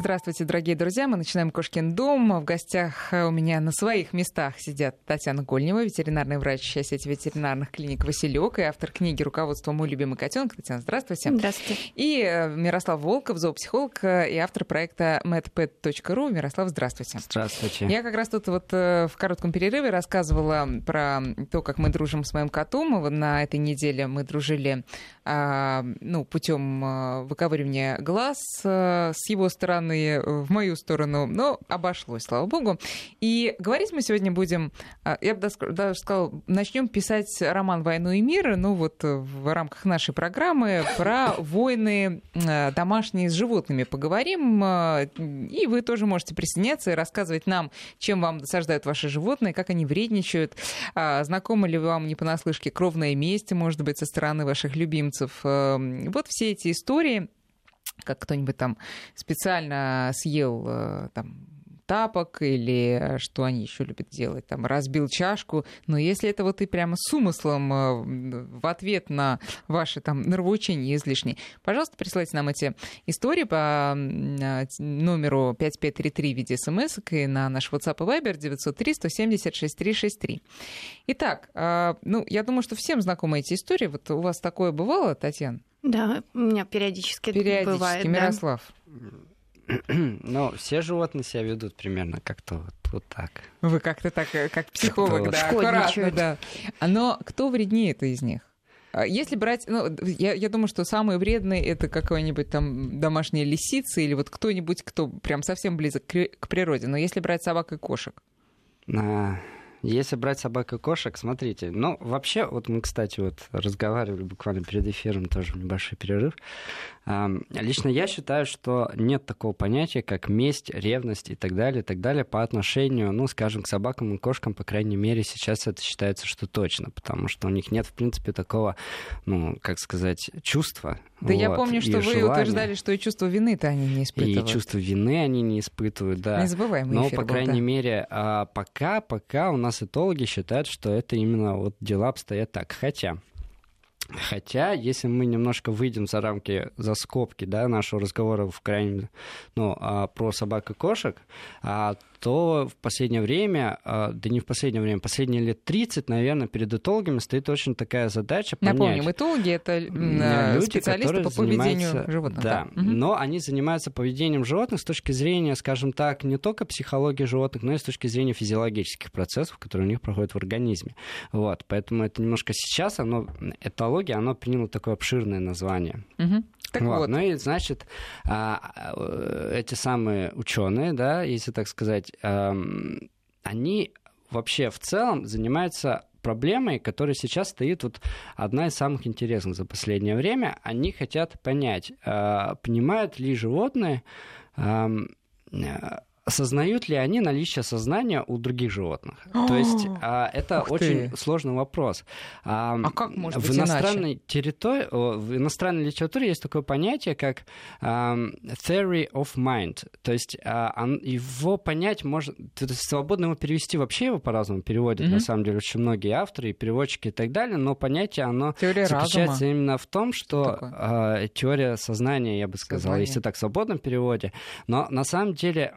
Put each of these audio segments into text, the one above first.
Здравствуйте, дорогие друзья. Мы начинаем «Кошкин дом». В гостях у меня на своих местах сидят Татьяна Гольнева, ветеринарный врач сети ветеринарных клиник «Василек» и автор книги «Руководство мой любимый котенок». Татьяна, здравствуйте. Здравствуйте. И э, Мирослав Волков, зоопсихолог и автор проекта medpet.ru. Мирослав, здравствуйте. Здравствуйте. Я как раз тут вот э, в коротком перерыве рассказывала про то, как мы дружим с моим котом. На этой неделе мы дружили а, ну, путем э, выковыривания глаз с его стороны в мою сторону, но обошлось, слава богу. И говорить мы сегодня будем, а, я бы даже сказала, начнем писать роман «Войну и мир», ну вот в рамках нашей программы про войны э, домашние с животными поговорим, э, и вы тоже можете присоединяться и рассказывать нам, чем вам досаждают ваши животные, как они вредничают, а, знакомы ли вам не понаслышке кровное месть, может быть, со стороны ваших любимцев. Эм, вот все эти истории как кто-нибудь там специально съел э, там, тапок или что они еще любят делать, там разбил чашку. Но если это вот и прямо с умыслом э, в ответ на ваши там нервоучения излишние, пожалуйста, присылайте нам эти истории по э, номеру 5533 в виде смс и на наш WhatsApp и Viber 903 170 6363. Итак, ну, я думаю, что всем знакомы эти истории. Вот у вас такое бывало, Татьяна? Да, у меня периодически, периодически бывает. Мирослав. Ну, все животные себя ведут примерно как-то вот, вот так. Вы как-то так, э, как психолог, да, аккуратно, да. Но кто вреднее это из них? А если брать, ну, я, я думаю, что самые вредные это какой-нибудь там домашняя лисица или вот кто-нибудь, кто прям совсем близок к, к природе. Но если брать собак и кошек. А, если брать собак и кошек, смотрите, ну, вообще, вот мы, кстати, вот разговаривали буквально перед эфиром, тоже небольшой перерыв. Лично я считаю, что нет такого понятия, как месть, ревность и так далее, и так далее по отношению, ну, скажем, к собакам и кошкам, по крайней мере, сейчас это считается, что точно, потому что у них нет, в принципе, такого, ну, как сказать, чувства. Да вот, я помню, что вы желания. утверждали, что и чувство вины-то они не испытывают. И чувство вины они не испытывают, да. Незабываемый Но, эфир по был, крайней да. мере, а, пока, пока у нас этологи считают, что это именно вот дела обстоят так. Хотя, Хотя, если мы немножко выйдем за рамки, за скобки да, нашего разговора в крайнем, ну, а, про собак и кошек, а, то в последнее время, а, да не в последнее время, последние лет 30, наверное, перед этологами стоит очень такая задача понять. Напомним, этологи — это люди, специалисты по поведению животных. Да, да. Угу. но они занимаются поведением животных с точки зрения, скажем так, не только психологии животных, но и с точки зрения физиологических процессов, которые у них проходят в организме. Вот, поэтому это немножко сейчас, оно, этология, оно приняло такое обширное название. Угу. Так вот, вот. Ну и, значит, эти самые ученые, да, если так сказать, они вообще в целом занимаются проблемой, которая сейчас стоит вот одна из самых интересных за последнее время. Они хотят понять, понимают ли животные осознают ли они наличие сознания у других животных? То есть а, это очень сложный вопрос. А, а как может быть в иностранной иначе? территории, в иностранной литературе есть такое понятие, как um, theory of mind. То есть а, он, его понять можно, то есть свободно его перевести вообще его по-разному переводят, mm-hmm. на самом деле, очень многие авторы и переводчики и так далее, но понятие, оно теория заключается разума. именно в том, что, что а, теория сознания, я бы сказал, Сознание. если так в свободном переводе, но на самом деле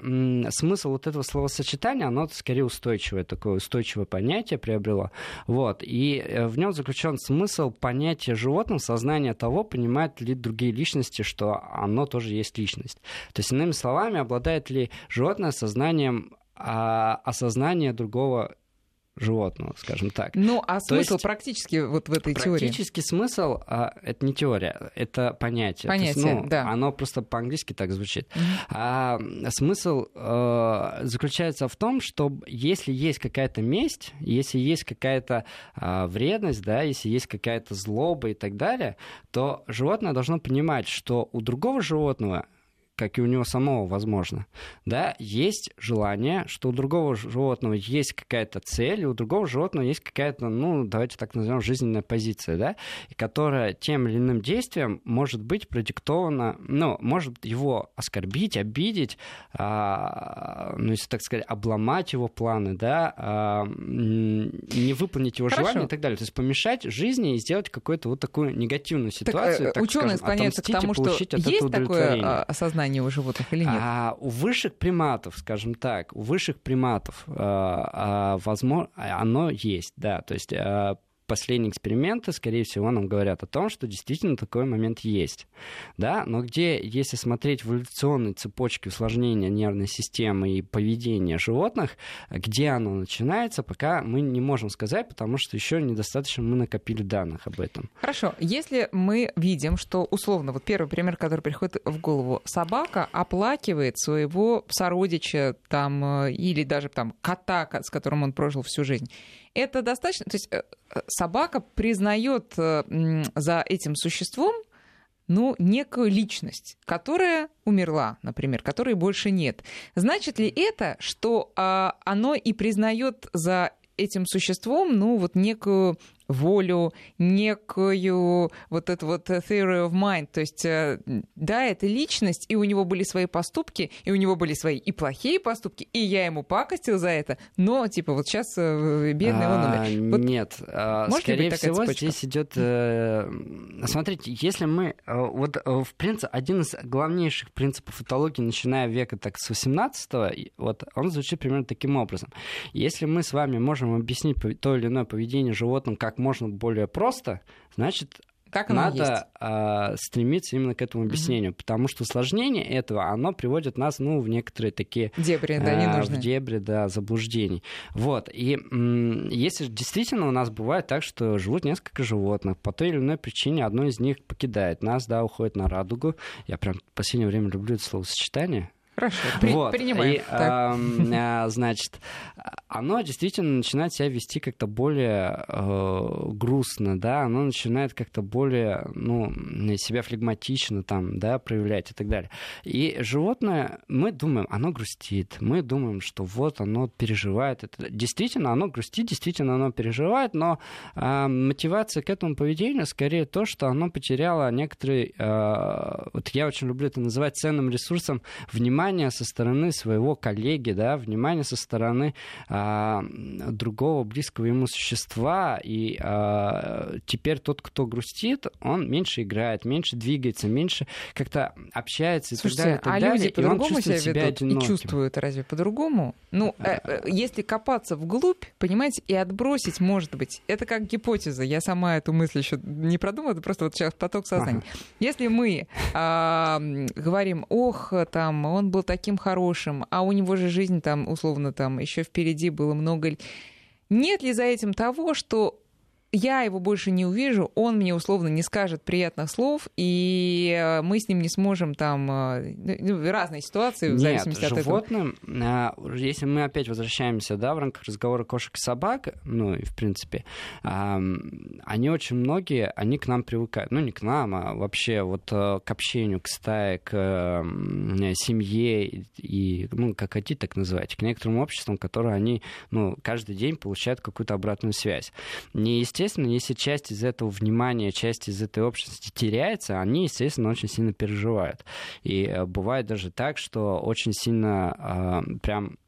смысл вот этого словосочетания, оно скорее устойчивое, такое устойчивое понятие приобрело. Вот. И э, в нем заключен смысл понятия животным, сознания того, понимают ли другие личности, что оно тоже есть личность. То есть, иными словами, обладает ли животное сознанием а, осознания другого животного, скажем так. Ну, а То смысл есть, практически вот в этой теории? Практический смысл а, это не теория, это понятие. Понятие, есть, ну, да. Оно просто по-английски так звучит. Мгм. А смысл э, заключается в том, что если есть какая-то месть, если есть какая-то а, вредность, да, если есть какая-то злоба и так далее, то животное должно понимать, что у другого животного как и у него самого, возможно, да, есть желание, что у другого животного есть какая-то цель, у другого животного есть какая-то, ну, давайте так назовем, жизненная позиция, да, и которая тем или иным действием может быть продиктована, ну, может его оскорбить, обидеть, а, ну, если так сказать, обломать его планы, да, а, не выполнить его Хорошо. желания и так далее. То есть помешать жизни и сделать какую-то вот такую негативную ситуацию. Так, так ученые склоняются к тому, что есть такое а, осознание сознание у животных или нет? А у высших приматов, скажем так, у высших приматов, а, а, возможно, оно есть, да. То есть а, последние эксперименты, скорее всего, нам говорят о том, что действительно такой момент есть. Да? Но где, если смотреть в эволюционной цепочке усложнения нервной системы и поведения животных, где оно начинается, пока мы не можем сказать, потому что еще недостаточно мы накопили данных об этом. Хорошо. Если мы видим, что условно, вот первый пример, который приходит в голову, собака оплакивает своего сородича там, э, или даже там кота, с которым он прожил всю жизнь, это достаточно... То есть э, э, собака признает э, за этим существом ну, некую личность, которая умерла, например, которой больше нет. Значит ли это, что а, оно и признает за этим существом, ну, вот некую волю, некую вот эту вот theory of mind. То есть, э, да, это личность, и у него были свои поступки, и у него были свои и плохие поступки, и я ему пакостил за это, но, типа, вот сейчас э, бедный он умер. А, вот нет, а, скорее всего, цепочка? здесь идет... Э, смотрите, если мы... Вот, в принципе, один из главнейших принципов этологии, начиная века так с 18-го, вот он звучит примерно таким образом. Если мы с вами можем объяснить то или иное поведение животным как можно более просто, значит, как надо а, стремиться именно к этому объяснению, угу. потому что усложнение этого, оно приводит нас, ну, в некоторые такие... Дебри, да, не нужны. В дебри, да, заблуждений. Вот, и м- если действительно у нас бывает так, что живут несколько животных, по той или иной причине одно из них покидает нас, да, уходит на радугу. Я прям в последнее время люблю это словосочетание, Хорошо, при, вот. принимаем. И, э, значит, оно действительно начинает себя вести как-то более э, грустно, да, оно начинает как-то более, ну, себя флегматично там, да, проявлять и так далее. И животное, мы думаем, оно грустит, мы думаем, что вот оно переживает. Это. Действительно, оно грустит, действительно, оно переживает, но э, мотивация к этому поведению скорее то, что оно потеряло некоторые, э, вот я очень люблю это называть ценным ресурсом внимания внимание со стороны своего коллеги, да, внимание со стороны а, другого близкого ему существа, и а, теперь тот, кто грустит, он меньше играет, меньше двигается, меньше как-то общается Слушайте, и так далее. И а так люди по-другому себя, себя ведут одиноким. и чувствуют разве по-другому? Ну, э, э, если копаться вглубь, понимаете, и отбросить, может быть, это как гипотеза. Я сама эту мысль еще не продумала, это просто вот сейчас поток сознания. Ага. Если мы э, говорим, ох, там, он был таким хорошим, а у него же жизнь там, условно, там еще впереди было много... Нет ли за этим того, что я его больше не увижу, он мне условно не скажет приятных слов, и э, мы с ним не сможем там э, ну, разные ситуации в Нет, зависимости от животным, этого. А, если мы опять возвращаемся, да, в рамках разговора кошек и собак, ну и в принципе, они очень многие, они к нам привыкают, ну не к нам, а вообще вот э, к общению, к стае, к семье и, ну как хотите так называть, к некоторым обществам, которые они, ну каждый день получают какую-то обратную связь. Не естественно естественно, если часть из этого внимания, часть из этой общности теряется, они, естественно, очень сильно переживают. И э, бывает даже так, что очень сильно э, прям а,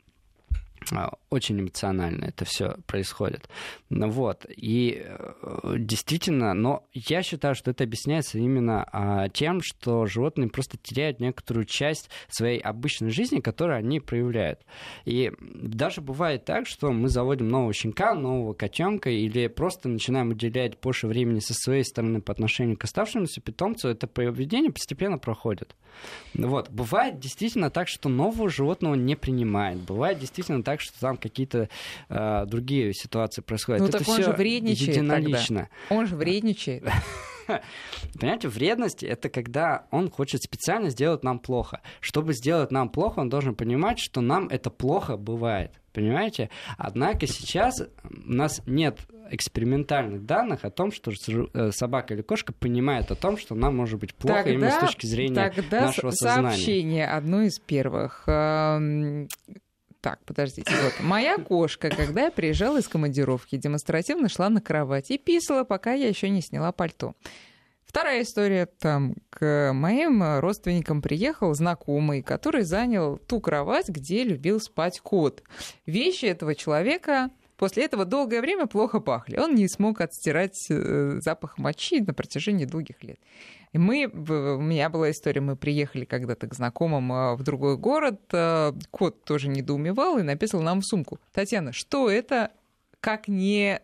очень эмоционально это все происходит. Ну вот. И э, действительно, но я считаю, что это объясняется именно а, тем, что животные просто теряют некоторую часть своей обычной жизни, которую они проявляют. И даже бывает так, что мы заводим нового щенка, нового котенка, или просто начинаем уделять больше времени со своей стороны по отношению к оставшемуся питомцу, это поведение постепенно проходит. Вот. Бывает действительно так, что нового животного не принимает. Бывает действительно так, что там какие-то э, другие ситуации происходят. Ну это так он же вредничает единолично. Тогда. Он же вредничает. Понимаете, вредность — это когда он хочет специально сделать нам плохо. Чтобы сделать нам плохо, он должен понимать, что нам это плохо бывает. Понимаете? Однако сейчас у нас нет экспериментальных данных о том, что э, собака или кошка понимает о том, что нам может быть плохо тогда, именно с точки зрения тогда нашего сознания. сообщение одно из первых. Так, подождите. Вот. Моя кошка, когда я приезжала из командировки, демонстративно шла на кровать и писала, пока я еще не сняла пальто. Вторая история. Там к моим родственникам приехал знакомый, который занял ту кровать, где любил спать кот. Вещи этого человека после этого долгое время плохо пахли. Он не смог отстирать э, запах мочи на протяжении долгих лет. Мы, у меня была история, мы приехали когда-то к знакомым э, в другой город, э, кот тоже недоумевал и написал нам в сумку. Татьяна, что это, как не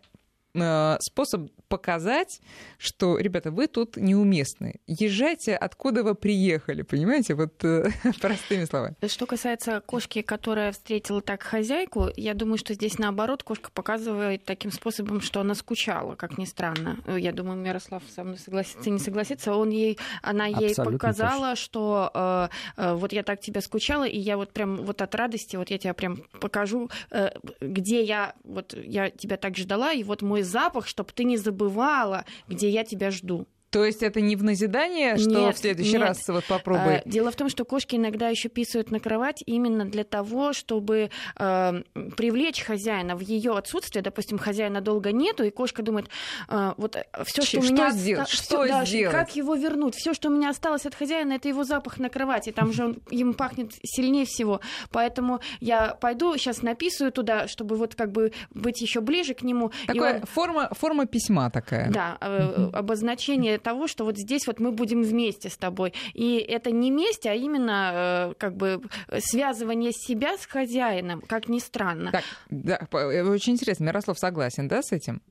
Э, способ показать, что, ребята, вы тут неуместны. Езжайте, откуда вы приехали, понимаете? Вот э, простыми словами. Что касается кошки, которая встретила так хозяйку, я думаю, что здесь наоборот кошка показывает таким способом, что она скучала, как ни странно. Я думаю, Мирослав со мной согласится не согласится. Он ей, она ей Абсолютно показала, точно. что э, э, вот я так тебя скучала, и я вот прям вот от радости, вот я тебя прям покажу, э, где я, вот я тебя так ждала, и вот мой запах, чтобы ты не забывала, где я тебя жду. То есть это не в назидание, что нет, в следующий нет. раз вот попробуй. А, дело в том, что кошки иногда еще писают на кровать именно для того, чтобы э, привлечь хозяина в ее отсутствие. Допустим, хозяина долго нету, и кошка думает, э, вот все, что, что у меня сделать? Оста... Что да, сделать? Как его вернуть? Все, что у меня осталось от хозяина, это его запах на кровати. Там же он, ему пахнет сильнее всего. Поэтому я пойду сейчас написываю туда, чтобы вот как бы быть еще ближе к нему. Такая он... форма, форма письма такая. Да, э, обозначение того, что вот здесь вот мы будем вместе с тобой. И это не вместе, а именно э, как бы связывание себя с хозяином, как ни странно. Так, да, э, очень интересно. Мирослав согласен, да, с этим?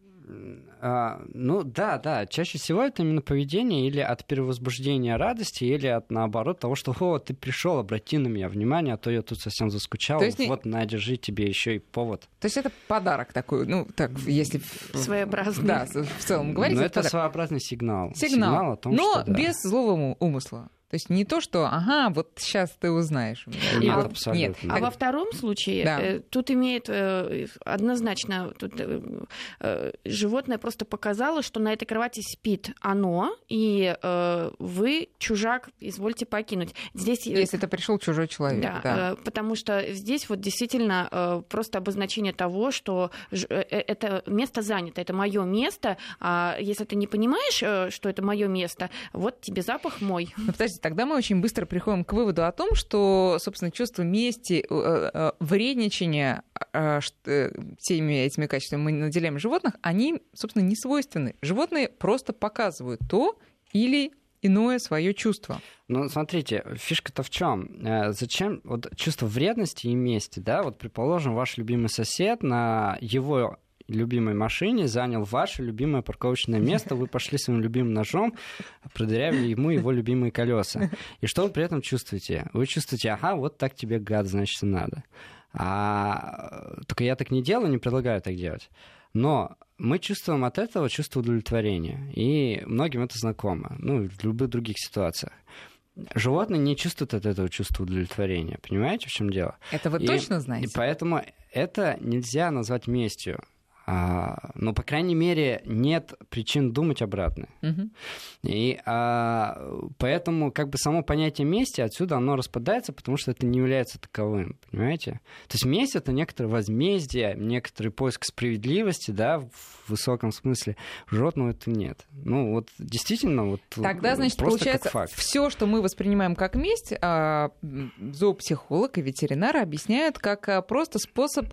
А, ну да, да, чаще всего это именно поведение или от перевозбуждения радости, или от наоборот того, что о, ты пришел, обрати на меня внимание, а то я тут совсем заскучал. есть, вот, на, держи тебе еще и повод. То есть это подарок такой, ну так, если своеобразный. Да, в целом говорить. Но это, это своеобразный сигнал. Сигнал. сигнал о том, Но что, да. без злого умысла. То есть не то, что, ага, вот сейчас ты узнаешь. Нет, а, абсолютно. Нет. А во втором случае да. э, тут имеет э, однозначно тут, э, э, животное просто показало, что на этой кровати спит оно, и э, вы чужак, извольте покинуть. Здесь если это пришел чужой человек. Да, да. Э, потому что здесь вот действительно э, просто обозначение того, что ж, э, э это место занято, это мое место. А если ты не понимаешь, э, что это мое место, вот тебе запах мой. Ну, подожди, тогда мы очень быстро приходим к выводу о том, что, собственно, чувство мести, э, э, вредничания э, всеми этими качествами мы наделяем животных, они, собственно, не свойственны. Животные просто показывают то или иное свое чувство. Ну, смотрите, фишка-то в чем? Зачем вот чувство вредности и мести, да? Вот, предположим, ваш любимый сосед на его любимой машине занял ваше любимое парковочное место, вы пошли своим любимым ножом, продырявили ему его любимые колеса. И что вы при этом чувствуете? Вы чувствуете, ага, вот так тебе гад, значит, надо. А только я так не делаю, не предлагаю так делать. Но мы чувствуем от этого чувство удовлетворения. И многим это знакомо. Ну, в любых других ситуациях. Животные не чувствуют от этого чувства удовлетворения. Понимаете, в чем дело? Это вы и, точно знаете? И поэтому это нельзя назвать местью. А, но, по крайней мере, нет причин думать обратно. Угу. И а, поэтому как бы само понятие мести отсюда оно распадается, потому что это не является таковым, понимаете? То есть месть это некоторое возмездие, некоторый поиск справедливости, да, в высоком смысле. Животного это нет. Ну вот действительно вот. Тогда значит получается все, что мы воспринимаем как месть, а, зоопсихолог и ветеринар объясняют как а, просто способ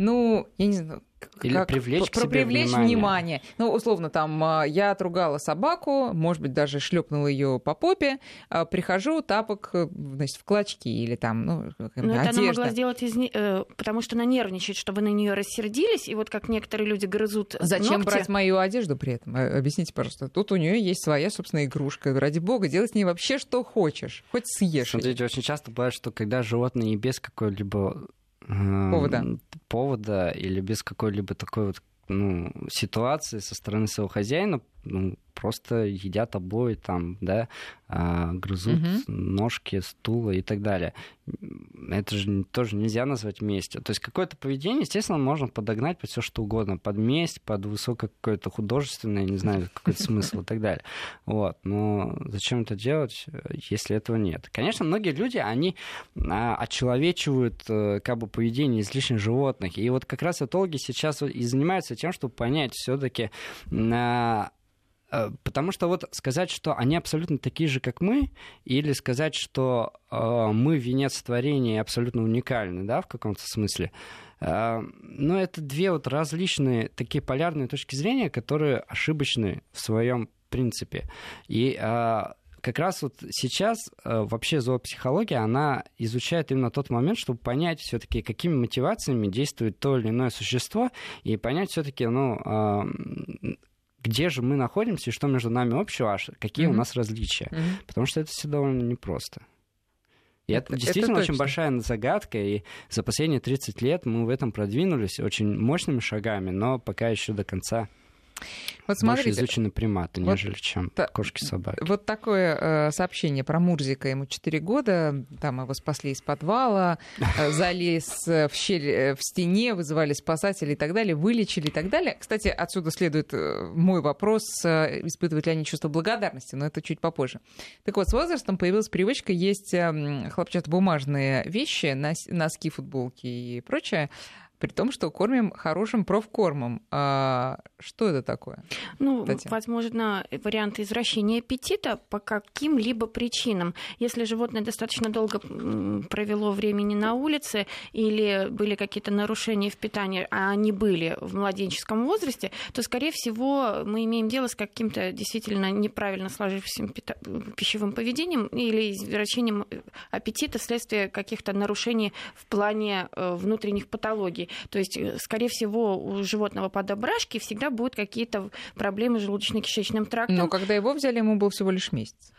ну, я не знаю, или как, привлечь, про, привлечь внимание. внимание. Ну, условно, там а, я отругала собаку, может быть, даже шлепнула ее по попе, а, прихожу, тапок, э, значит, в клочки или там, ну, Но это она могла сделать, из, э, потому что она нервничает, чтобы на нее рассердились, и вот как некоторые люди грызут Зачем ногти. брать мою одежду при этом? Э, объясните, пожалуйста. Тут у нее есть своя собственная игрушка. Ради бога, делай с ней вообще что хочешь. Хоть съешь. Смотрите, очень часто бывает, что когда животное без какой-либо повода. повода или без какой-либо такой вот ну, ситуации со стороны своего хозяина ну, просто едят обои там, да, а, грызут угу. ножки, стула и так далее. Это же тоже нельзя назвать местью. То есть какое-то поведение, естественно, можно подогнать под все что угодно, под месть, под высокое какое-то художественное, не знаю, какой-то смысл и так далее. Вот. Но зачем это делать, если этого нет? Конечно, многие люди, они а, очеловечивают э, как бы поведение излишних животных. И вот как раз этологи сейчас и занимаются тем, чтобы понять все-таки потому что вот сказать, что они абсолютно такие же, как мы, или сказать, что э, мы венец творения абсолютно уникальны, да, в каком-то смысле, э, но это две вот различные такие полярные точки зрения, которые ошибочны в своем принципе. И э, как раз вот сейчас э, вообще зоопсихология, она изучает именно тот момент, чтобы понять все-таки, какими мотивациями действует то или иное существо, и понять все-таки, ну, э, где же мы находимся и что между нами общего, а какие mm-hmm. у нас различия. Mm-hmm. Потому что это все довольно непросто. И это, это действительно это очень большая загадка, и за последние 30 лет мы в этом продвинулись очень мощными шагами, но пока еще до конца вот смотрите, Больше изучены приматы, вот нежели чем та, кошки-собаки. Вот такое э, сообщение про Мурзика. Ему 4 года, там его спасли из подвала, э, залез в щель э, в стене, вызывали спасателей и так далее, вылечили и так далее. Кстати, отсюда следует э, мой вопрос, э, испытывают ли они чувство благодарности, но это чуть попозже. Так вот, с возрастом появилась привычка есть э, хлопчатобумажные вещи, носки, футболки и прочее, при том, что кормим хорошим профкормом. А что это такое? Ну, Татьяна? возможно, варианты извращения аппетита по каким-либо причинам. Если животное достаточно долго провело времени на улице или были какие-то нарушения в питании, а они были в младенческом возрасте, то, скорее всего, мы имеем дело с каким-то действительно неправильно сложившимся пищевым поведением или извращением аппетита вследствие каких-то нарушений в плане э, внутренних патологий. То есть, э, скорее всего, у животного подобрашки всегда будут какие-то проблемы с желудочно-кишечным трактом. Но когда его взяли, ему был всего лишь месяц.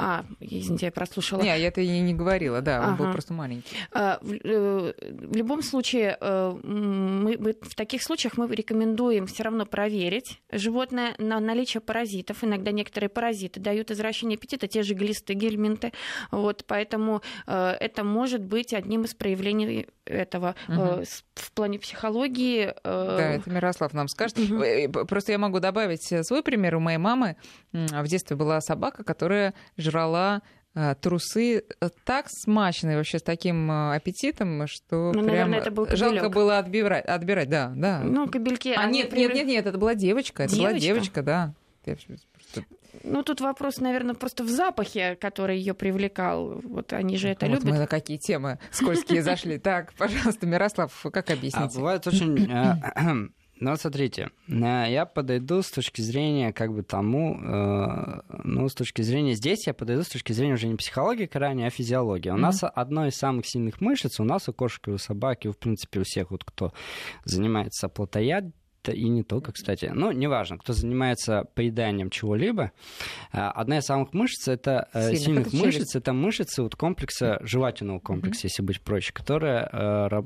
А, извините, я прослушала. Не, я это и не говорила, да, он ага. был просто маленький. А, в, э, в любом случае, э, мы, в таких случаях мы рекомендуем все равно проверить животное на наличие паразитов. Иногда некоторые паразиты дают извращение аппетита, те же глисты, гельминты. Вот, поэтому это может быть одним из проявлений этого угу. в плане психологии. Да, это Мирослав нам скажет. Угу. Просто я могу добавить свой пример. У моей мамы в детстве была собака, которая жрала э, трусы э, так смачные, вообще с таким э, аппетитом, что ну, прям наверное, это был жалко было отбирать, отбирать, да, да. Ну, кабельки. А нет, нет, нет, нет, это была девочка, это девочка? была девочка, да. Ну, тут вопрос, наверное, просто в запахе, который ее привлекал. Вот они же это вот любят. Мы на какие темы скользкие зашли. Так, пожалуйста, Мирослав, как объяснить? А бывает очень Ну, вот смотрите, э, я подойду с точки зрения как бы тому, э, ну, с точки зрения здесь я подойду с точки зрения уже не психологии крайне, а физиологии. У mm-hmm. нас одно из самых сильных мышц, у нас у кошек и у собаки, в принципе, у всех, вот кто занимается плотоядием, и не только, кстати. Ну, неважно, кто занимается поеданием чего-либо. А, одна из самых мышц, это э, сильных, это мышц, это мышцы вот комплекса, жевательного комплекса, mm-hmm. если быть проще, которая э,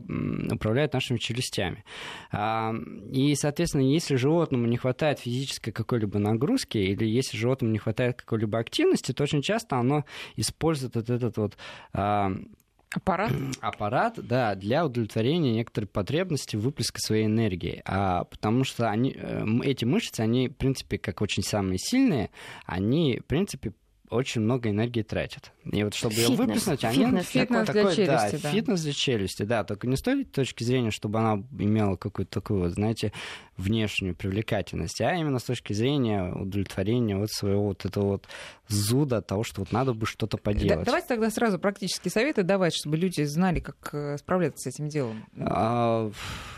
управляет нашими челюстями. А, и, соответственно, если животному не хватает физической какой-либо нагрузки, или если животному не хватает какой-либо активности, то очень часто оно использует вот этот вот а, Аппарат? Аппарат, да, для удовлетворения некоторой потребности выплеска своей энергии. А, потому что они, э, эти мышцы, они, в принципе, как очень самые сильные, они, в принципе, очень много энергии тратят. И вот чтобы фитнес. ее выплеснуть, они фитнес, фитнес такой, для челюсти, да, да. фитнес для челюсти, да, только не с той точки зрения, чтобы она имела какую-то такую, вот, знаете, внешнюю привлекательность, а именно с точки зрения удовлетворения вот своего вот этого вот зуда того, что вот надо бы что-то поделать. Да, давайте тогда сразу практические советы давать, чтобы люди знали, как э, справляться с этим делом. А,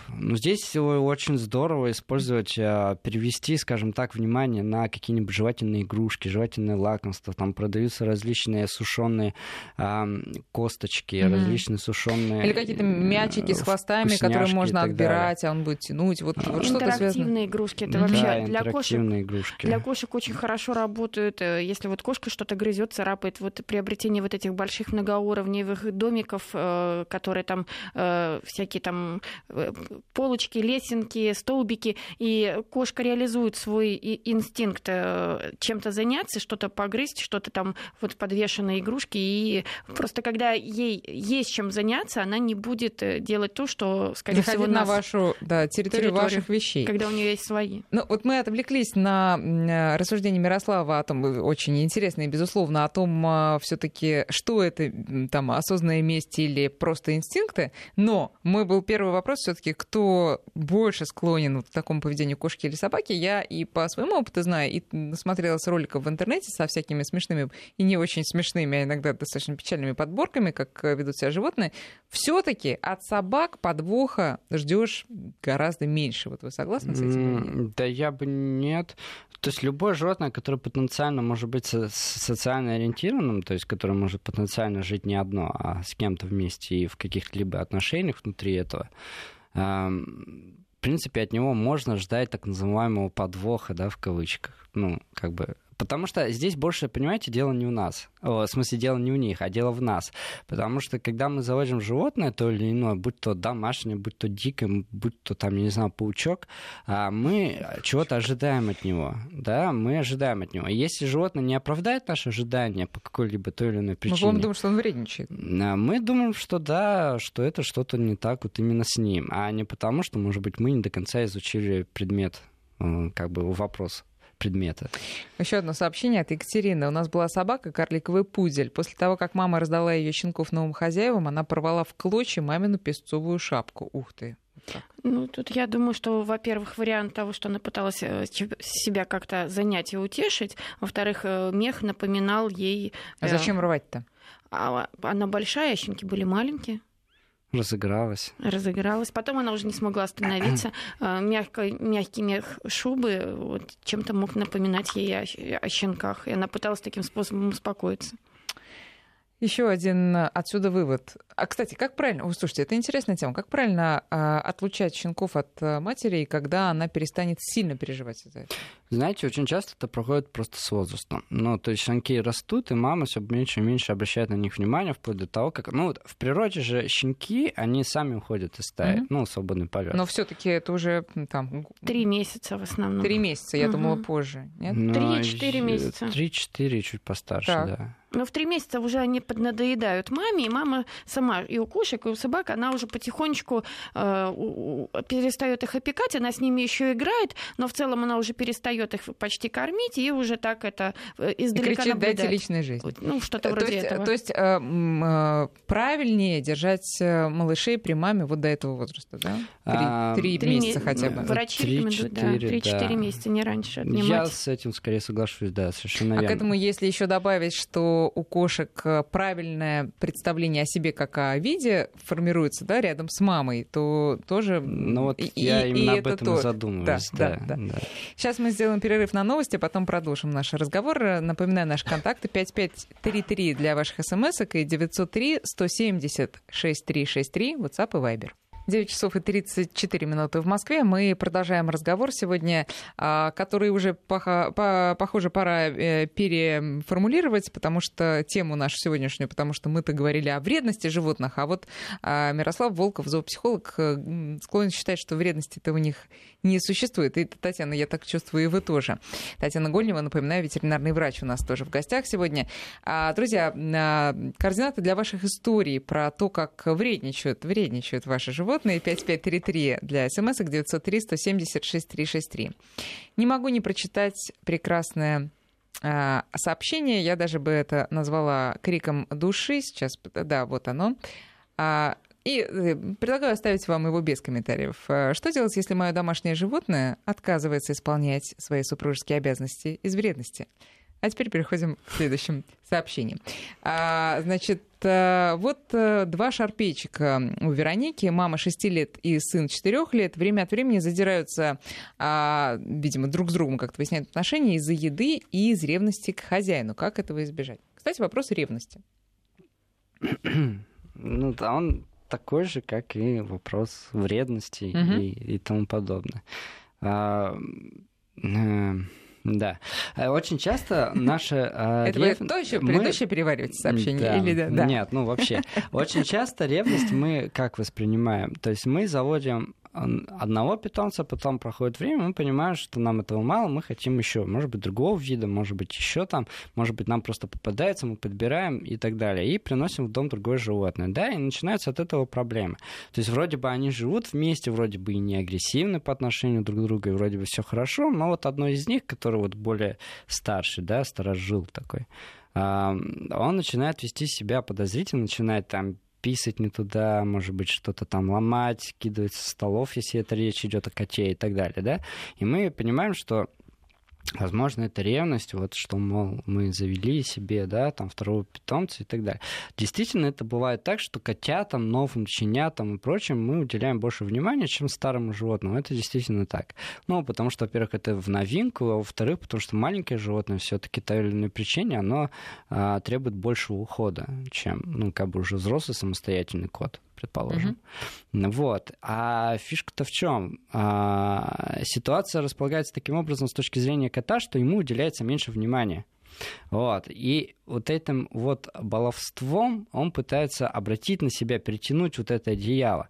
ну, здесь очень здорово использовать, а, перевести, скажем так, внимание на какие-нибудь жевательные игрушки, жевательные лакомства. Там продаются различные сушеные а, косточки, mm-hmm. различные сушеные... Или какие-то мячики с хвостами, которые можно отбирать, далее. а он будет тянуть. Вот, вот что-то интерактивные игрушки. Это вообще да, для кошек, игрушки. Для кошек очень хорошо работают. Э, если вот кошка что-то грызет, царапает, вот приобретение вот этих больших многоуровневых домиков, э, которые там э, всякие там полочки, лесенки, столбики, и кошка реализует свой инстинкт чем-то заняться, что-то погрызть, что-то там вот подвешенные игрушки, и просто когда ей есть чем заняться, она не будет делать то, что, скорее Заходить всего, на вашу да, территорию, территорию ваших вещей вещей. Когда у нее есть свои. Ну, вот мы отвлеклись на э, рассуждение Мирослава о том, э, очень интересное, безусловно, о том, а, все-таки, что это там осознанная месть или просто инстинкты. Но мой был первый вопрос все-таки, кто больше склонен к такому поведению кошки или собаки. Я и по своему опыту знаю, и насмотрелась роликов в интернете со всякими смешными и не очень смешными, а иногда достаточно печальными подборками, как ведут себя животные. Все-таки от собак подвоха ждешь гораздо меньше. Вот вы согласны с этим? Да я бы нет. То есть любое животное, которое потенциально может быть социально ориентированным, то есть которое может потенциально жить не одно, а с кем-то вместе и в каких-либо отношениях внутри этого, в принципе, от него можно ждать так называемого подвоха, да, в кавычках. Ну, как бы Потому что здесь больше, понимаете, дело не у нас. О, в смысле, дело не у них, а дело в нас. Потому что, когда мы заводим животное, то или иное, будь то домашнее, будь то дикое, будь то, там, я не знаю, паучок, а, мы чего-то ожидаем от него. Да, мы ожидаем от него. И если животное не оправдает наши ожидания по какой-либо той или иной причине... Мы думаем, что он вредничает. Мы думаем, что да, что это что-то не так вот именно с ним, а не потому, что, может быть, мы не до конца изучили предмет, как бы вопрос предмета. Еще одно сообщение от Екатерины. У нас была собака, карликовый пудель. После того, как мама раздала ее щенков новым хозяевам, она порвала в клочья мамину песцовую шапку. Ух ты. Так. Ну, тут я думаю, что, во-первых, вариант того, что она пыталась э, себя как-то занять и утешить. Во-вторых, э, мех напоминал ей... А зачем рвать-то? А, она большая, а щенки были маленькие. Разыгралась. Разыгралась. Потом она уже не смогла остановиться. А, мягкий, мягкий мех шубы вот, чем-то мог напоминать ей о, о щенках. И она пыталась таким способом успокоиться. Еще один э, отсюда вывод. А, кстати, как правильно... О, слушайте, это интересная тема. Как правильно а, отлучать щенков от а, матери, когда она перестанет сильно переживать за это? Знаете, очень часто это проходит просто с возрастом. Ну, то есть щенки растут, и мама все меньше и меньше обращает на них внимание, вплоть до того, как... Ну, вот в природе же щенки, они сами уходят из стаи, mm-hmm. ну, свободный полет. Но все таки это уже там... Три месяца в основном. Три месяца, я mm-hmm. думала, позже. Три-четыре месяца. Три-четыре, чуть постарше, так. да. Но в три месяца уже они поднадоедают маме, и мама сама, и у кошек, и у собак, она уже потихонечку э, перестает их опекать, она с ними еще играет, но в целом она уже перестает их почти кормить, и уже так это э, издалека и кричит, наблюдать. дайте личной жизни. Ну, что-то вроде то есть, этого. То есть э, э, правильнее держать э, малышей при маме вот до этого возраста, да? Три, а, три, три месяца ме- хотя бы. Врачи 3, рекомендуют, 4, да, 3-4 да. месяца, не раньше отнимать. Я с этим скорее соглашусь, да, совершенно верно. А к этому, если еще добавить, что у кошек э, правильное представление о себе как о виде формируется да, рядом с мамой, то тоже... Ну вот и, я и, именно и об этом то... задумываюсь. Да, да, да. Да. Сейчас мы сделаем перерыв на новости, потом продолжим наш разговор. Напоминаю, наши контакты 5533 для ваших смс и 903 170 6363 WhatsApp и Viber. 9 часов и 34 минуты в Москве. Мы продолжаем разговор сегодня, а, который уже, похоже, пора э, переформулировать, потому что тему нашу сегодняшнюю, потому что мы-то говорили о вредности животных, а вот а, Мирослав Волков, зоопсихолог, э, склонен считать, что вредности-то у них не существует. И, Татьяна, я так чувствую, и вы тоже. Татьяна Гольнева, напоминаю, ветеринарный врач у нас тоже в гостях сегодня. А, друзья, координаты для ваших историй про то, как вредничают, вредничают ваши животные, животные 5533 для смс 903 170 6363. Не могу не прочитать прекрасное а, сообщение. Я даже бы это назвала криком души. Сейчас, да, вот оно. А, и э, предлагаю оставить вам его без комментариев. А, что делать, если мое домашнее животное отказывается исполнять свои супружеские обязанности из вредности? А теперь переходим к следующим сообщениям. А, значит, э, вот э, два шарпейчика у Вероники, мама 6 лет и сын 4 лет, время от времени задираются, а, видимо, друг с другом как-то выясняют отношения из-за еды и из ревности к хозяину. Как этого избежать? Кстати, вопрос ревности. Ну да, он такой же, как и вопрос вредности угу. и, и тому подобное. А, э, да. Э, очень часто наши... Э, Это рев... вы то еще предыдущее мы... перевариваете сообщение? Да. Или да? Нет, ну вообще. Очень часто ревность мы как воспринимаем? То есть мы заводим одного питомца, потом проходит время, мы понимаем, что нам этого мало, мы хотим еще, может быть, другого вида, может быть, еще там, может быть, нам просто попадается, мы подбираем и так далее, и приносим в дом другое животное, да, и начинаются от этого проблемы. То есть вроде бы они живут вместе, вроде бы и не агрессивны по отношению друг к другу, и вроде бы все хорошо, но вот одно из них, который вот более старший, да, старожил такой, он начинает вести себя подозрительно, начинает там писать не туда, может быть, что-то там ломать, кидывать со столов, если это речь идет о коте и так далее, да. И мы понимаем, что Возможно, это ревность, вот что, мол, мы завели себе, да, там, второго питомца и так далее. Действительно, это бывает так, что котятам, новым щенятам и прочим мы уделяем больше внимания, чем старому животному. Это действительно так. Ну, потому что, во-первых, это в новинку, а во-вторых, потому что маленькое животное все-таки той или иной причине, оно а, требует большего ухода, чем, ну, как бы уже взрослый самостоятельный кот предположим. Mm-hmm. Вот. А фишка-то в чем? А, ситуация располагается таким образом с точки зрения кота, что ему уделяется меньше внимания. Вот. И вот этим вот баловством он пытается обратить на себя, перетянуть вот это одеяло.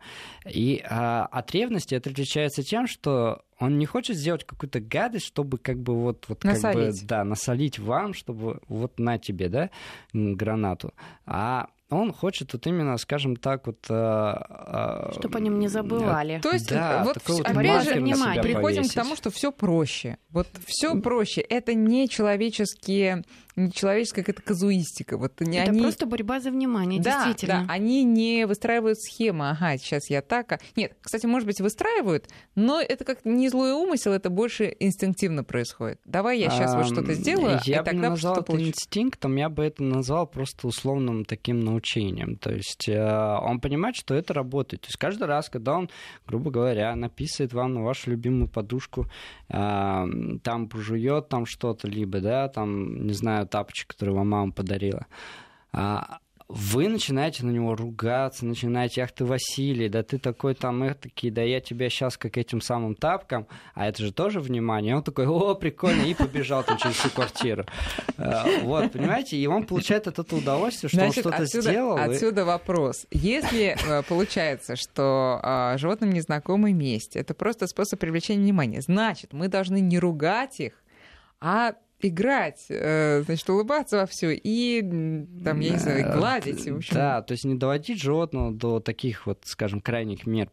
И а, от ревности это отличается тем, что он не хочет сделать какую-то гадость, чтобы как бы вот, вот как бы, да, насолить вам, чтобы вот на тебе, да, гранату. А он хочет вот именно, скажем так, вот... Э, Чтобы о нем не забывали. То есть, да, вот, вот опять же, внимание, приходим повесить. к тому, что все проще. Вот все проще. Это не человеческие нечеловеческая какая-то казуистика. Вот не это они... просто борьба за внимание, да, действительно. Да, они не выстраивают схемы. Ага, сейчас я так. А... Нет, кстати, может быть, выстраивают, но это как не злой умысел, это больше инстинктивно происходит. Давай я сейчас а, вот что-то сделаю, я и тогда назвал это получу. инстинктом, я бы это назвал просто условным таким научением. То есть э, он понимает, что это работает. То есть каждый раз, когда он, грубо говоря, написывает вам на вашу любимую подушку, э, там пожует там что-то, либо, да, там, не знаю, тапочек, который вам мама подарила. А, вы начинаете на него ругаться, начинаете, ах ты, Василий, да ты такой там этакий, да я тебя сейчас как этим самым тапкам, а это же тоже внимание. Он такой, о, прикольно, и побежал там через всю квартиру. А, вот, понимаете, и он получает от этого удовольствие, что Значит, он что-то отсюда, сделал. Отсюда и... вопрос. Если э, получается, что а, животным незнакомый месть, это просто способ привлечения внимания, значит, мы должны не ругать их, а играть, э, значит, улыбаться во все и, там, я не знаю, гладить. В общем. Да, то есть не доводить животного до таких вот, скажем, крайних мер.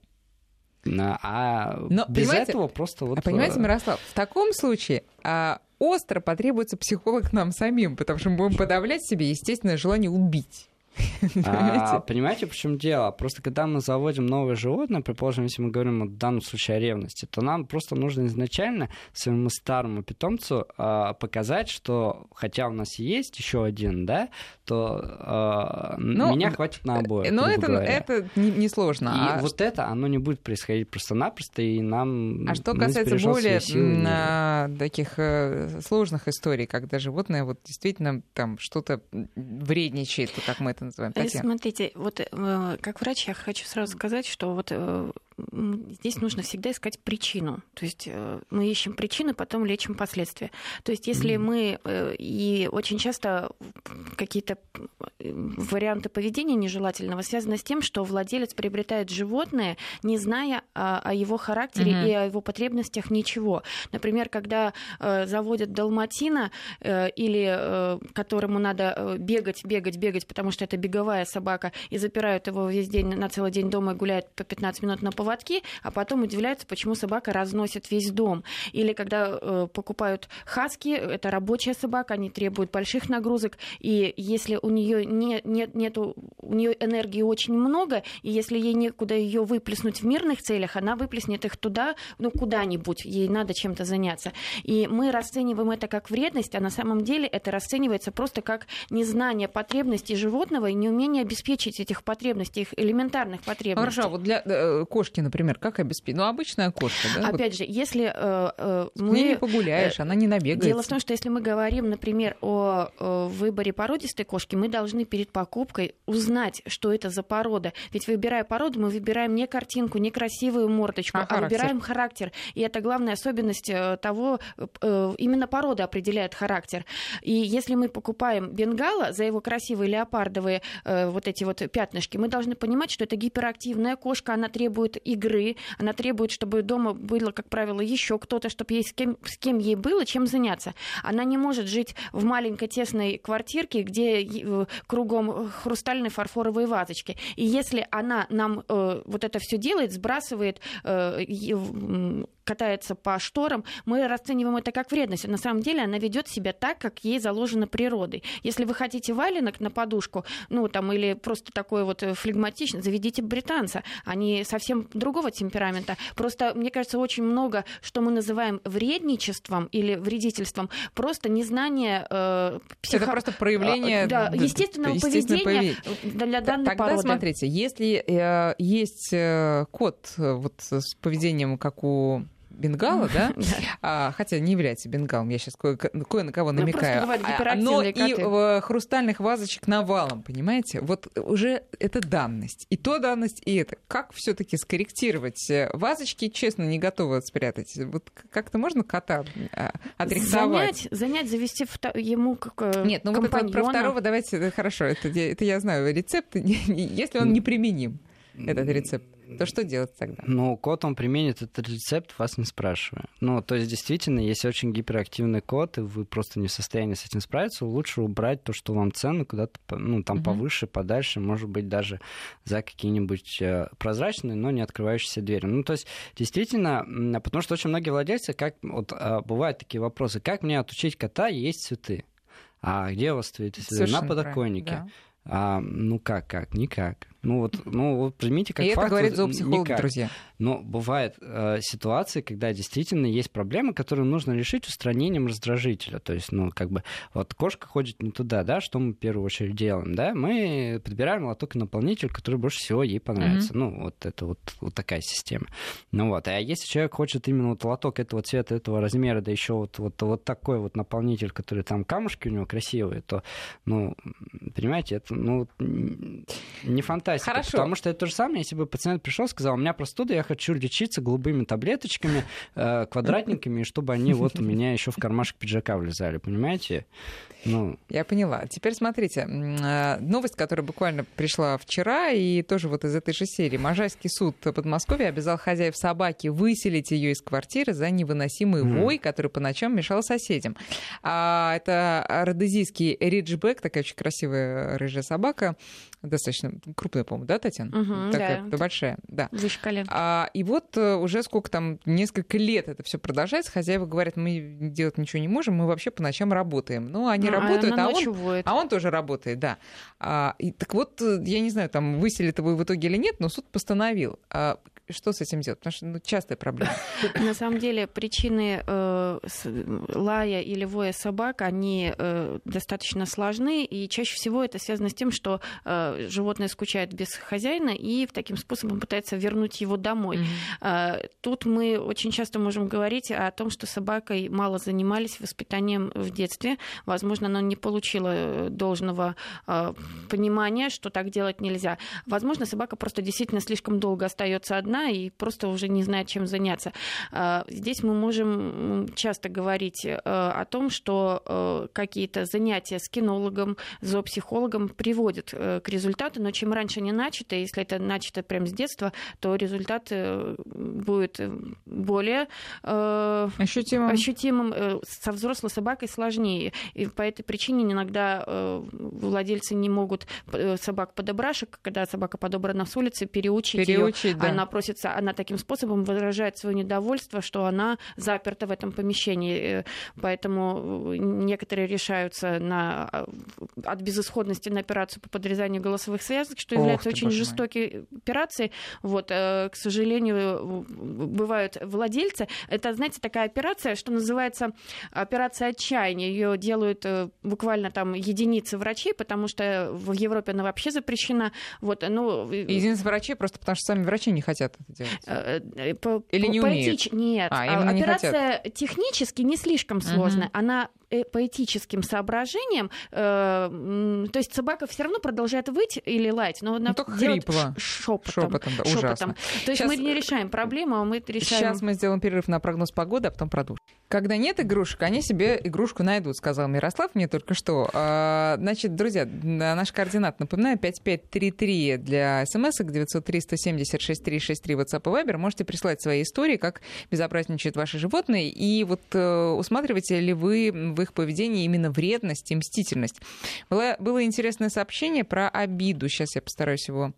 А Но, без этого просто вот... А понимаете, э, Мирослав, в таком случае а, остро потребуется психолог нам самим, потому что мы будем подавлять себе естественное желание убить. А, понимаете, в чем дело? Просто когда мы заводим новое животное, предположим, если мы говорим в данном случае о ревности, то нам просто нужно изначально своему старому питомцу а, показать, что хотя у нас есть еще один, да, то а, но, меня хватит на обоих. Но это, это не, сложно. И а вот это, оно не будет происходить просто-напросто, и нам... А что касается более на таких э, сложных историй, когда животное вот действительно там что-то вредничает, как мы это называем. Э, Татьяна. Смотрите, вот э, как врач я хочу сразу сказать, что вот здесь нужно всегда искать причину. То есть э, мы ищем причины, потом лечим последствия. То есть если мы э, и очень часто какие-то э, варианты поведения нежелательного связаны с тем, что владелец приобретает животное, не зная о, о его характере mm-hmm. и о его потребностях ничего. Например, когда заводят далматина или которому надо бегать, бегать, бегать, потому что это беговая собака, и запирают его весь день на целый день дома и гуляют по 15 минут на поводке, поводки, а потом удивляются, почему собака разносит весь дом. Или когда э, покупают хаски, это рабочая собака, они требуют больших нагрузок, и если у нее не, нет, нету, у нее энергии очень много, и если ей некуда ее выплеснуть в мирных целях, она выплеснет их туда, ну куда-нибудь, ей надо чем-то заняться. И мы расцениваем это как вредность, а на самом деле это расценивается просто как незнание потребностей животного и неумение обеспечить этих потребностей, их элементарных потребностей. Хорошо, вот для э, кошки кошки, например, как обеспечить? Ну, обычная кошка, да? Опять вот. же, если э, э, мы... не погуляешь, она не набегается. Дело в том, что если мы говорим, например, о, о выборе породистой кошки, мы должны перед покупкой узнать, что это за порода. Ведь выбирая породу, мы выбираем не картинку, не красивую мордочку, а, а выбираем характер. И это главная особенность э, того, э, именно порода определяет характер. И если мы покупаем бенгала за его красивые леопардовые э, вот эти вот пятнышки, мы должны понимать, что это гиперактивная кошка, она требует игры, она требует, чтобы дома было, как правило, еще кто-то, чтобы ей с кем, с кем ей было чем заняться. Она не может жить в маленькой тесной квартирке, где э, кругом хрустальные фарфоровые вазочки. И если она нам э, вот это все делает, сбрасывает э, катается по шторам, мы расцениваем это как вредность. На самом деле она ведет себя так, как ей заложено природой. Если вы хотите валенок на подушку, ну там или просто такой вот э, флегматичный, заведите британца. Они совсем другого темперамента. Просто, мне кажется, очень много, что мы называем вредничеством или вредительством, просто незнание э, психо... Это просто проявление э, да, естественного поведения для данной Тогда породы. смотрите, если э, есть э, кот э, вот с поведением, как у бенгала, да? а, хотя не является бенгалом, я сейчас кое, на кого ну, намекаю. А, но и в хрустальных вазочек навалом, понимаете? Вот уже это данность. И то данность, и это. Как все таки скорректировать? Вазочки, честно, не готовы спрятать. Вот как-то можно кота а, отрихтовать? Занять, занять завести ему как э, Нет, ну вот это про второго давайте, э, хорошо, это, это я знаю рецепт, если он неприменим, этот рецепт то что делать тогда? Ну, кот, он применит этот рецепт, вас не спрашивая. Ну, то есть, действительно, если очень гиперактивный кот, и вы просто не в состоянии с этим справиться, лучше убрать то, что вам ценно, куда-то, ну, там, угу. повыше, подальше, может быть, даже за какие-нибудь э, прозрачные, но не открывающиеся двери. Ну, то есть, действительно, потому что очень многие владельцы, как, вот, а, бывают такие вопросы, как мне отучить кота есть цветы? А где у вас цветы? На подоконнике. Да. А, ну как, как? Никак. Ну вот, ну вот примите как И факт. это говорит зоопсихолог, никак. друзья. Но бывают э, ситуации, когда действительно есть проблемы, которые нужно решить устранением раздражителя. То есть, ну, как бы, вот кошка ходит не туда, да, что мы в первую очередь делаем, да? Мы подбираем лоток и наполнитель, который больше всего ей понравится. Mm-hmm. Ну, вот это вот, вот такая система. Ну вот, а если человек хочет именно вот лоток этого цвета, этого размера, да еще вот, вот, вот такой вот наполнитель, который там камушки у него красивые, то, ну, понимаете, это, ну, не фантастика. Хорошо. Потому что это то же самое, если бы пациент пришел и сказал, у меня простуда, я хочу лечиться голубыми таблеточками, э, квадратниками, чтобы они вот у меня еще в кармашек пиджака влезали, понимаете? Ну... Я поняла. Теперь смотрите, э, новость, которая буквально пришла вчера, и тоже вот из этой же серии. Можайский суд Подмосковья обязал хозяев собаки выселить ее из квартиры за невыносимый mm. вой, который по ночам мешал соседям. А, это родезийский риджбек, такая очень красивая рыжая собака, достаточно крупная, по-моему, да, Татьяна? Угу, такая да. большая, да. Выше колен. А, и вот э, уже сколько там, несколько лет это все продолжается. Хозяева говорят, мы делать ничего не можем, мы вообще по ночам работаем. Ну, они ну, работают, а, а, он, а он тоже работает, да. А, и, так вот, э, я не знаю, там выселит его в итоге или нет, но суд постановил. А, что с этим делать? Потому что ну, частая проблема. На самом деле причины э, лая или воя собак, они э, достаточно сложны, и чаще всего это связано с тем, что э, животное скучает без хозяина и таким способом пытается вернуть его домой. Mm-hmm. Э, тут мы очень часто можем говорить о том, что собакой мало занимались воспитанием в детстве. Возможно, она не получила э, должного э, понимания, что так делать нельзя. Возможно, собака просто действительно слишком долго остается одна, и просто уже не знает, чем заняться. А, здесь мы можем часто говорить э, о том, что э, какие-то занятия с кинологом, зоопсихологом приводят э, к результату, но чем раньше не начато, если это начато прямо с детства, то результат будет более ощутимым. ощутимым. Со взрослой собакой сложнее. И по этой причине иногда владельцы не могут собак подобрашек, когда собака подобрана с улицы, переучить, переучить ее. Да. Она просится, она таким способом выражает свое недовольство, что она заперта в этом помещении. Э, поэтому э, некоторые решаются на, э, от безысходности на операцию по подрезанию голосовых связок, что является Ох, очень жестокой операцией. Вот, к сожалению, бывают владельцы. Это, знаете, такая операция, что называется операция отчаяния. Ее делают буквально там единицы врачей, потому что в Европе она вообще запрещена. Вот, ну, единицы врачей просто потому что сами врачи не хотят это делать? Э, э, Или не умеют? Нет. А, операция не технически не слишком сложная. Угу. Она э, по этическим соображениям, э, то есть собака все равно продолжает выть или лаять, но она ну, хрипло. шепотом. Шепотом, да, ужасно. То есть Сейчас... мы не решаем проблему, а мы решаем... Сейчас мы сделаем перерыв на прогноз погоды, а потом продолжим. Когда нет игрушек, они себе игрушку найдут, сказал Мирослав мне только что. А, значит, друзья, наш координат, напоминаю, 5533 для смс 903 170 6363 WhatsApp и Viber. Можете прислать свои истории, как безобразничают ваши животные, и вот э, усматриваете ли вы в их поведении именно вредность и мстительность. Было, было интересное сообщение про обиду. Сейчас я постараюсь его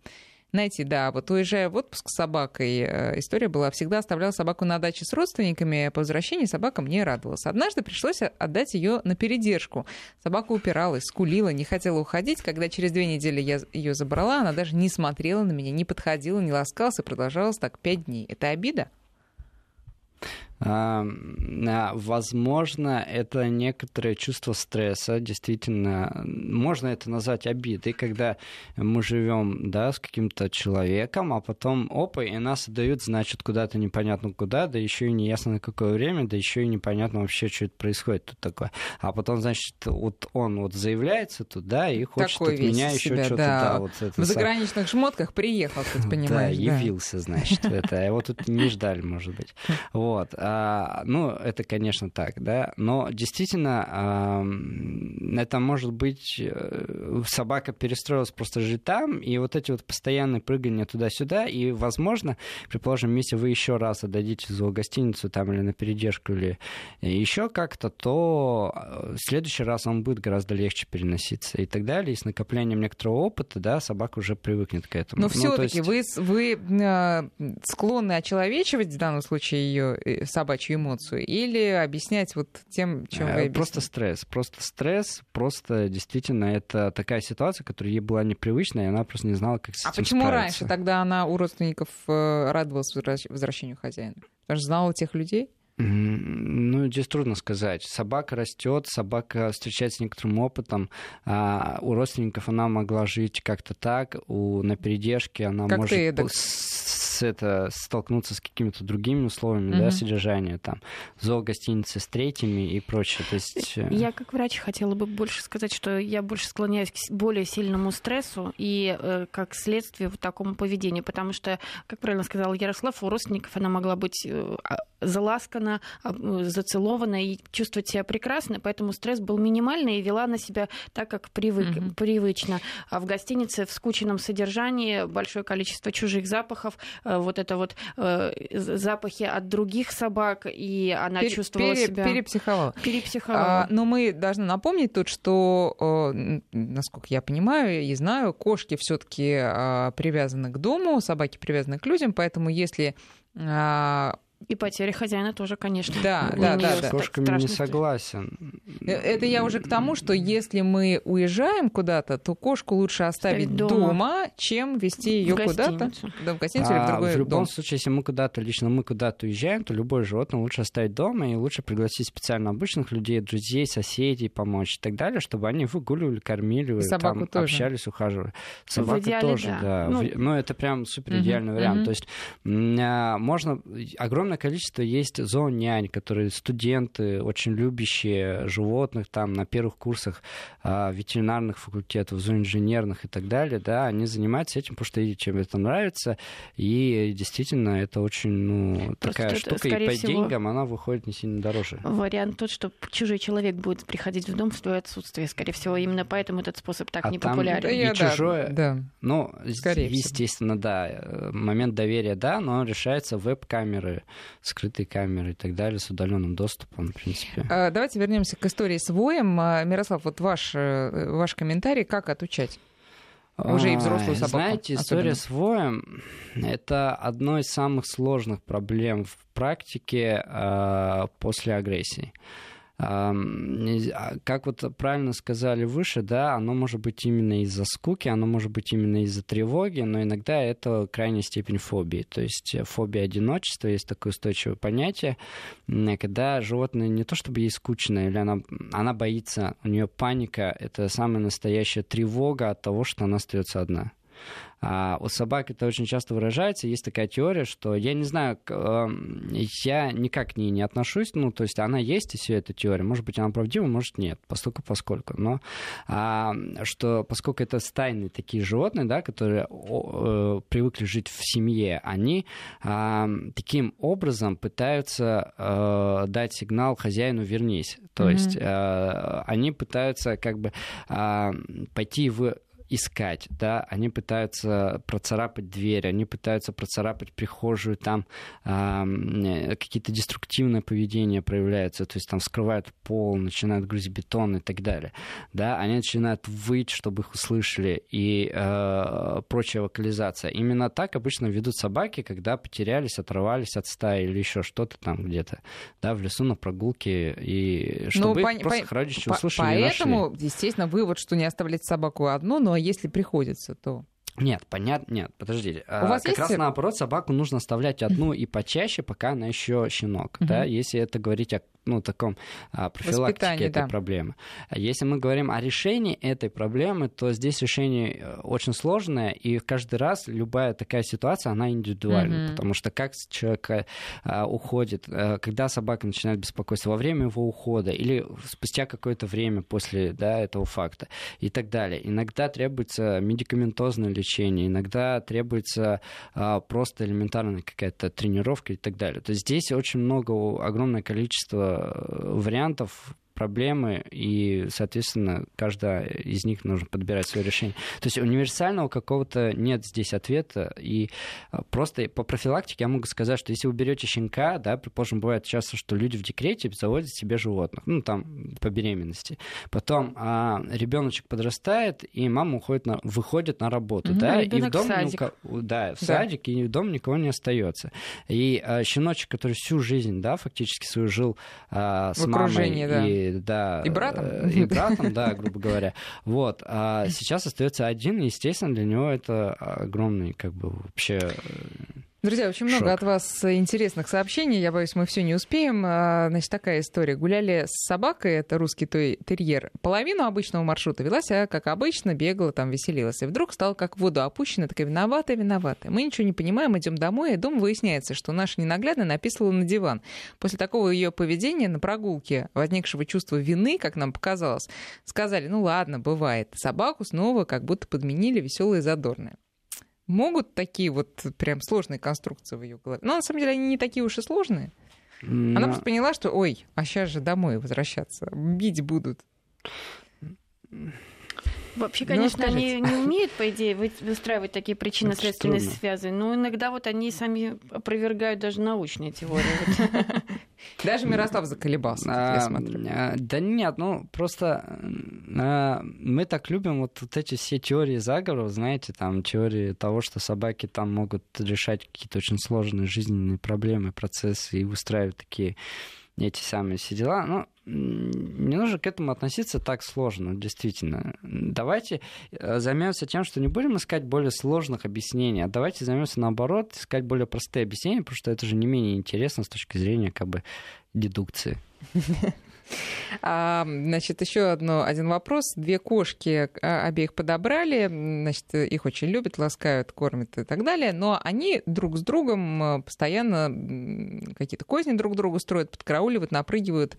найти, да, вот уезжая в отпуск с собакой, э, история была, всегда оставлял собаку на даче с родственниками, по возвращении собака мне радовалась. Однажды пришлось отдать ее на передержку. Собака упиралась, скулила, не хотела уходить. Когда через две недели я ее забрала, она даже не смотрела на меня, не подходила, не ласкалась и продолжалось так пять дней. Это обида? А, возможно, это некоторое чувство стресса, действительно, можно это назвать обидой, когда мы живем да, с каким-то человеком, а потом, опа, и нас отдают, значит, куда-то непонятно куда, да еще и не ясно на какое время, да еще и непонятно вообще, что это происходит тут такое. А потом, значит, вот он вот заявляется туда и хочет Такой от меня еще что-то, да. да, вот это В заграничных шмотках приехал, ты понимаешь. Да, явился, значит, это. Его тут не ждали, может быть. Вот. А, ну, это, конечно, так, да. Но действительно, а, это может быть э, собака перестроилась просто жить там, и вот эти вот постоянные прыгания туда-сюда, и, возможно, предположим, если вы еще раз отдадите в гостиницу там или на передержку или еще как-то, то э, в следующий раз он будет гораздо легче переноситься и так далее. И с накоплением некоторого опыта, да, собака уже привыкнет к этому. Но ну, все-таки есть... вы, вы склонны очеловечивать в данном случае ее собачью эмоцию или объяснять вот тем, чем вы Просто стресс. Просто стресс, просто действительно это такая ситуация, которая ей была непривычна, и она просто не знала, как с а этим А почему справиться. раньше тогда она у родственников э, радовалась возвращению хозяина? Потому что знала тех людей? Ну, здесь трудно сказать. Собака растет, собака встречается с некоторым опытом. А у родственников она могла жить как-то так, у на передержке она как может ты, с, это, столкнуться с какими-то другими условиями, угу. да, содержания, там, зоогостиницы с третьими и прочее. То есть... Э, я как врач хотела бы больше сказать, что я больше склоняюсь к более сильному стрессу и э, как следствие вот такому поведению, потому что, как правильно сказал Ярослав, у родственников она могла быть э, а, заласкана, зацелована и чувствовать себя прекрасно, поэтому стресс был минимальный и вела на себя так, как привык, mm-hmm. привычно. А в гостинице в скученном содержании большое количество чужих запахов, э, вот это вот э, запахи от других собак, и она Пер, чувствовала пере, себя... Перепсиховала. Перепсиховала. А, но мы должны напомнить тут, что, насколько я понимаю и знаю, кошки все таки а, привязаны к дому, собаки привязаны к людям, поэтому если а, и потеря хозяина тоже, конечно. Да, да, да. С кошками не согласен. Э, это я уже к тому, что если мы уезжаем куда-то, то кошку лучше оставить дома. дома, чем вести ее куда-то. Да, в гостиницу а, или в другой В любом дом. случае, если мы куда-то, лично мы куда-то уезжаем, то любое животное лучше оставить дома и лучше пригласить специально обычных людей, друзей, соседей, помочь и так далее, чтобы они выгуливали, кормили, там, тоже. общались, ухаживали. Собака идеале, тоже, да. да. Ну, Но это прям супер идеальный угу, вариант. Угу. То есть а, можно огромное огромное количество есть зоонянь, которые студенты, очень любящие животных, там на первых курсах а, ветеринарных факультетов, зооинженерных и так далее, да, они занимаются этим, потому что им это нравится, и действительно это очень, ну, такая Просто штука, и по всего, деньгам она выходит не сильно дороже. Вариант тот, что чужой человек будет приходить в дом в твое отсутствие, скорее всего, именно поэтому этот способ так а не популярен. Там и да, чужое, да. ну, скорее естественно, всего. да, момент доверия, да, но решается веб-камеры, скрытые камеры и так далее с удаленным доступом, в принципе. А, давайте вернемся к истории с воем. А, Мирослав, вот ваш, э, ваш комментарий, как отучать? Уже и взрослую собаку. Знаете, история особенно. с воем — это одно из самых сложных проблем в практике э, после агрессии. А, как вот правильно сказали выше, да, оно может быть именно из-за скуки, оно может быть именно из-за тревоги, но иногда это крайняя степень фобии. То есть э, фобия одиночества, есть такое устойчивое понятие, когда животное не то чтобы ей скучно, или она, она боится, у нее паника, это самая настоящая тревога от того, что она остается одна. А у собак это очень часто выражается. Есть такая теория, что я не знаю, эм, я никак к ней не отношусь, ну, то есть она есть, и все эта теория. Может быть, она правдива, может, нет, поскольку поскольку. Но а, что поскольку это стайные такие животные, да, которые о, э, привыкли жить в семье, они а, таким образом пытаются а, дать сигнал хозяину «вернись». То mm-hmm. есть а, они пытаются как бы а, пойти в искать, да, они пытаются процарапать дверь, они пытаются процарапать прихожую, там э, какие-то деструктивные поведения проявляются, то есть там скрывают пол, начинают грузить бетон и так далее, да, они начинают выть, чтобы их услышали и э, прочая вокализация. Именно так обычно ведут собаки, когда потерялись, оторвались от стаи или еще что-то там где-то, да, в лесу на прогулке, и чтобы ну, их по- просто по- родичи услышали Поэтому, естественно, вывод, что не оставлять собаку одну, но если приходится, то... Нет, понятно, нет, подождите. У вас как есть... раз наоборот, собаку нужно оставлять одну и почаще, пока она еще щенок, uh да, если это говорить о ну, таком а, профилактике этой да. проблемы. Если мы говорим о решении этой проблемы, то здесь решение э, очень сложное, и каждый раз любая такая ситуация, она индивидуальна, mm-hmm. потому что как человек а, уходит, а, когда собака начинает беспокойство во время его ухода или спустя какое-то время после да, этого факта и так далее. Иногда требуется медикаментозное лечение, иногда требуется а, просто элементарная какая-то тренировка и так далее. То есть здесь очень много, огромное количество вариантов проблемы, и, соответственно, каждая из них нужно подбирать свое решение. То есть универсального какого-то нет здесь ответа, и а, просто по профилактике я могу сказать, что если вы берете щенка, да, предположим, бывает часто, что люди в декрете заводят себе животных, ну, там, по беременности. Потом а, ребеночек подрастает, и мама уходит на, выходит на работу, угу, да, и в дом в никого, да, в да. садик, и в дом никого не остается. И а, щеночек, который всю жизнь, да, фактически свою жил а, с мамой да. и да. И братом? Э, и братом, да, грубо говоря. Вот. А сейчас остается один, и, естественно, для него это огромный, как бы, вообще э, Друзья, очень много Шок. от вас интересных сообщений. Я боюсь, мы все не успеем. А, значит, такая история. Гуляли с собакой, это русский той терьер. Половину обычного маршрута вела себя, как обычно, бегала, там веселилась. И вдруг стала как в воду опущена, такая виноватая, виноватая. Мы ничего не понимаем, идем домой, и дома выясняется, что наша ненаглядная написала на диван. После такого ее поведения на прогулке, возникшего чувства вины, как нам показалось, сказали, ну ладно, бывает. Собаку снова как будто подменили веселые и задорные могут такие вот прям сложные конструкции в ее голове. Но на самом деле они не такие уж и сложные. Но... Она просто поняла, что ой, а сейчас же домой возвращаться, бить будут. Вообще, ну, конечно, ну, они не умеют, по идее, выстраивать такие причинно-следственные связи, но иногда вот они сами опровергают даже научные теории. Даже Мирослав заколебался, я смотрю. А, да нет, ну просто а, мы так любим вот, эти все теории заговоров, знаете, там теории того, что собаки там могут решать какие-то очень сложные жизненные проблемы, процессы и выстраивать такие эти самые все дела. Ну, не нужно к этому относиться так сложно, действительно. Давайте э, займемся тем, что не будем искать более сложных объяснений, а давайте займемся наоборот, искать более простые объяснения, потому что это же не менее интересно с точки зрения как бы дедукции. А, значит, еще одно, один вопрос. Две кошки а, обеих подобрали, значит, их очень любят, ласкают, кормят и так далее, но они друг с другом а, постоянно какие-то козни друг другу строят, подкрауливают, напрыгивают.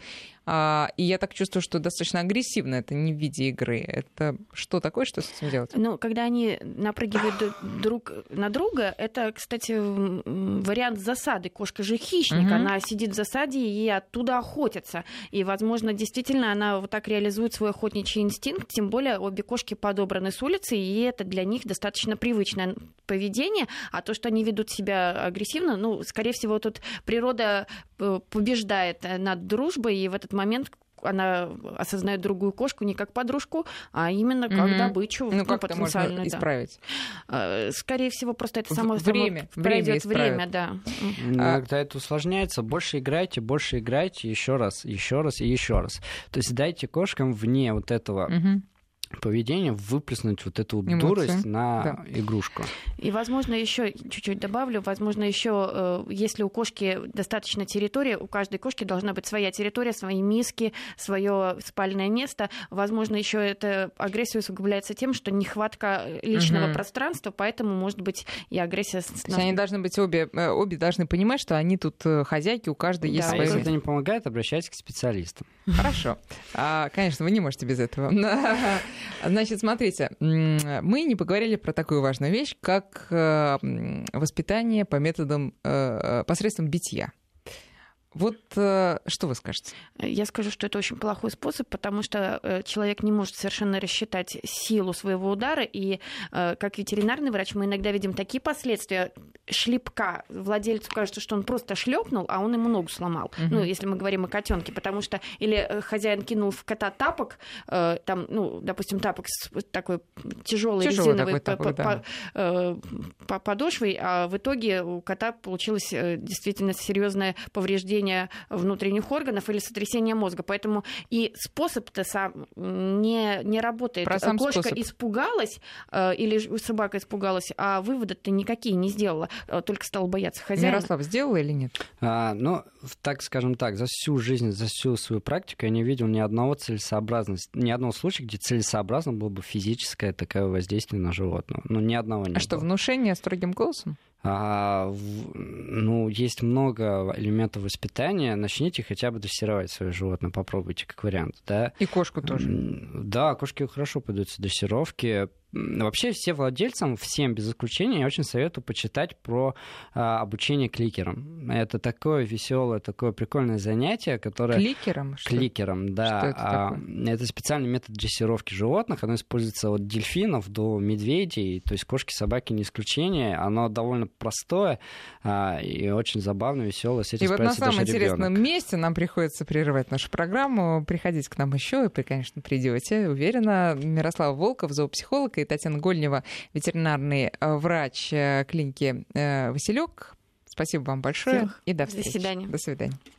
А, и я так чувствую, что достаточно агрессивно это не в виде игры. Это что такое, что с этим делать? Ну, когда они напрыгивают друг на друга, это, кстати, вариант засады. Кошка же хищник, угу. она сидит в засаде и оттуда охотится. И, возможно, действительно она вот так реализует свой охотничий инстинкт, тем более обе кошки подобраны с улицы, и это для них достаточно привычное поведение, а то, что они ведут себя агрессивно, ну, скорее всего, тут природа э, побеждает над дружбой, и в этот момент она осознает другую кошку не как подружку, а именно как mm-hmm. добычу. Ну, как это можно да. исправить? Э, скорее всего, просто это само время, само пройдет время, да. Ну, когда это усложняется, больше играйте, больше играйте, еще раз, еще раз и еще раз. То есть дайте кошкам вне вот этого mm-hmm поведения выплеснуть вот эту Эмоции. дурость на Да. игрушку. И, возможно, еще чуть-чуть добавлю, возможно, еще, э, если у кошки достаточно территории, у каждой кошки должна быть своя территория, свои миски, свое спальное место. Возможно, еще эта агрессия усугубляется тем, что нехватка личного Мгм. пространства, поэтому, может быть, и агрессия... То есть они должны быть обе, э, обе должны понимать, что они тут э, хозяйки, у каждой есть Да, А если это не помогает, обращайтесь к специалистам. Хорошо. А, конечно, вы не можете без этого. Значит, смотрите, мы не поговорили про такую важную вещь, как э, воспитание по методам, э, э, посредством битья. Вот э, что вы скажете? Я скажу, что это очень плохой способ, потому что э, человек не может совершенно рассчитать силу своего удара. И э, как ветеринарный врач мы иногда видим такие последствия шлепка. Владельцу кажется, что он просто шлепнул, а он ему ногу сломал. Мгм. Ну, если мы говорим о котенке, потому что или хозяин кинул в кота тапок, там, ну, допустим, тапок с такой тяжелой Тяжелый резиновой такой тапок, по- да. по- по- подошвой, а в итоге у кота получилось действительно серьезное повреждение внутренних органов или сотрясение мозга. Поэтому и способ-то сам не, не работает. Про сам Кошка способ. испугалась э, или собака испугалась, а выводы-то никакие не сделала, э, только стала бояться хозяина. Мирослав сделала или нет? А, ну, так скажем так, за всю жизнь, за всю свою практику я не видел ни одного целесообразности, ни одного случая, где целесообразно было бы физическое такое воздействие на животного. Ну, ни одного не А что, было. внушение строгим голосом? А, ну, есть много элементов воспитания. Начните хотя бы дрессировать свое животное, попробуйте как вариант, да. И кошку тоже. Да, кошки хорошо поддаются дрессировке. Вообще все владельцам, всем без исключения, я очень советую почитать про а, обучение кликерам. Это такое веселое, такое прикольное занятие, которое... Кликером? Что? Кликером, да. Что это А, такое? это специальный метод дрессировки животных. Оно используется от дельфинов до медведей. То есть кошки, собаки не исключение. Оно довольно простое а, и очень забавное, веселое. С этим И вот на самом интересном ребенок. месте нам приходится прерывать нашу программу. Приходите к нам еще, и конечно, придете, уверена. Мирослав Волков, зоопсихолог, и Татьяна Гольнева, ветеринарный э, врач э, клиники э, Василек. Спасибо вам большое Всех. и до До встречи. свидания. До свидания.